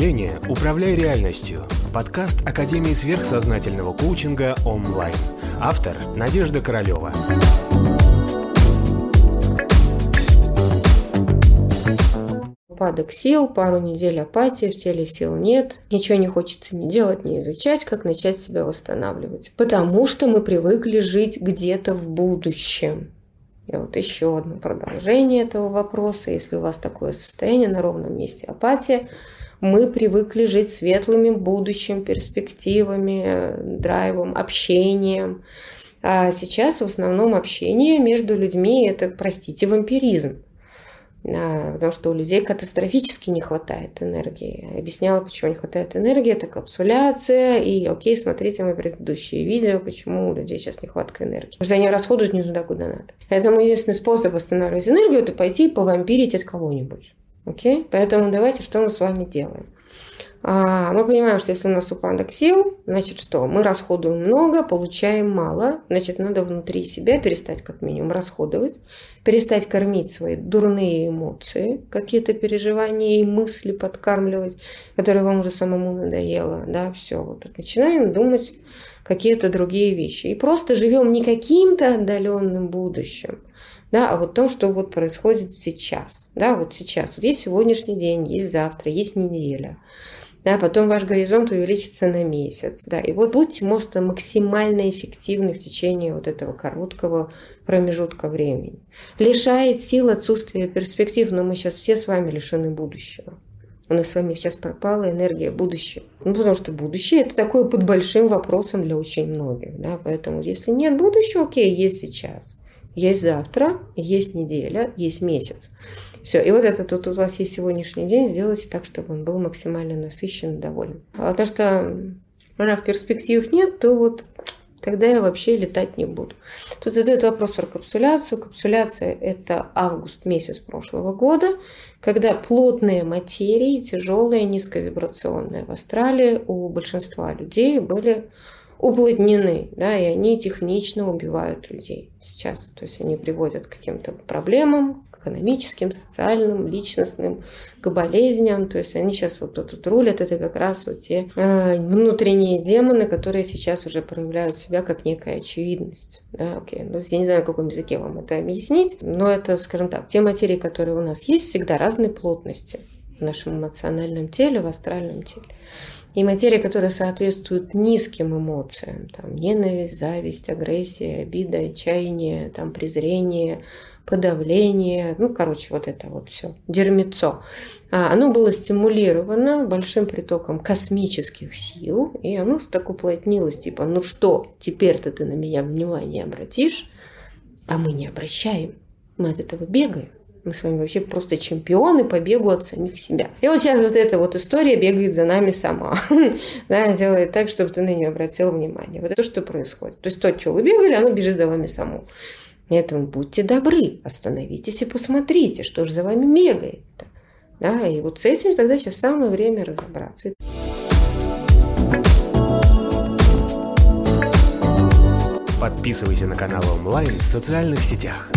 мышления «Управляй реальностью» – подкаст Академии сверхсознательного коучинга онлайн. Автор – Надежда Королева. упадок сил, пару недель апатии, в теле сил нет, ничего не хочется ни делать, ни изучать, как начать себя восстанавливать. Потому что мы привыкли жить где-то в будущем. И вот еще одно продолжение этого вопроса. Если у вас такое состояние на ровном месте апатия, мы привыкли жить светлыми будущим, перспективами, драйвом, общением. А сейчас в основном общение между людьми – это, простите, вампиризм. А, потому что у людей катастрофически не хватает энергии. Объясняла, почему не хватает энергии. Это капсуляция. И окей, смотрите мои предыдущие видео, почему у людей сейчас нехватка энергии. Потому что они расходуют не туда, куда надо. Поэтому единственный способ восстанавливать энергию – это пойти повампирить от кого-нибудь. Окей? Поэтому давайте, что мы с вами делаем? А, мы понимаем, что если у нас упадок сил, значит что? Мы расходуем много, получаем мало. Значит, надо внутри себя перестать как минимум расходовать, перестать кормить свои дурные эмоции, какие-то переживания и мысли подкармливать, которые вам уже самому надоело. Да, все. Вот начинаем думать какие-то другие вещи. И просто живем не каким-то отдаленным будущим, да, а вот то, что вот происходит сейчас. Да, вот сейчас. Вот есть сегодняшний день, есть завтра, есть неделя да, потом ваш горизонт увеличится на месяц, да, и вот будьте просто максимально эффективны в течение вот этого короткого промежутка времени. Лишает сил отсутствие перспектив, но мы сейчас все с вами лишены будущего. У нас с вами сейчас пропала энергия будущего. Ну, потому что будущее – это такое под большим вопросом для очень многих. Да? Поэтому если нет будущего, окей, есть сейчас. Есть завтра, есть неделя, есть месяц. Все. И вот это тут у вас есть сегодняшний день, сделайте так, чтобы он был максимально насыщен и доволен. А то, что она в перспективах нет, то вот тогда я вообще летать не буду. Тут задают вопрос про капсуляцию. Капсуляция – это август месяц прошлого года, когда плотные материи, тяжелые, низковибрационные в астрале у большинства людей были уплотнены, да, и они технично убивают людей сейчас. То есть они приводят к каким-то проблемам, экономическим, социальным, личностным, к болезням. То есть они сейчас вот тут, тут рулят. Это как раз вот те э, внутренние демоны, которые сейчас уже проявляют себя как некая очевидность. Да, окей. Ну, я не знаю, на каком языке вам это объяснить, но это, скажем так, те материи, которые у нас есть, всегда разной плотности в нашем эмоциональном теле, в астральном теле. И материя, которая соответствует низким эмоциям, там, ненависть, зависть, агрессия, обида, отчаяние, там, презрение, подавление, ну, короче, вот это вот все, дерьмецо. А оно было стимулировано большим притоком космических сил, и оно так уплотнилось, типа, ну что, теперь-то ты на меня внимание обратишь, а мы не обращаем, мы от этого бегаем. Мы с вами вообще просто чемпионы по бегу от самих себя. И вот сейчас вот эта вот история бегает за нами сама. да, делает так, чтобы ты на нее обратил внимание. Вот это то, что происходит. То есть то, что вы бегали, оно бежит за вами само. Поэтому будьте добры, остановитесь и посмотрите, что же за вами бегает. Да, и вот с этим тогда сейчас самое время разобраться. Подписывайся на канал онлайн в социальных сетях.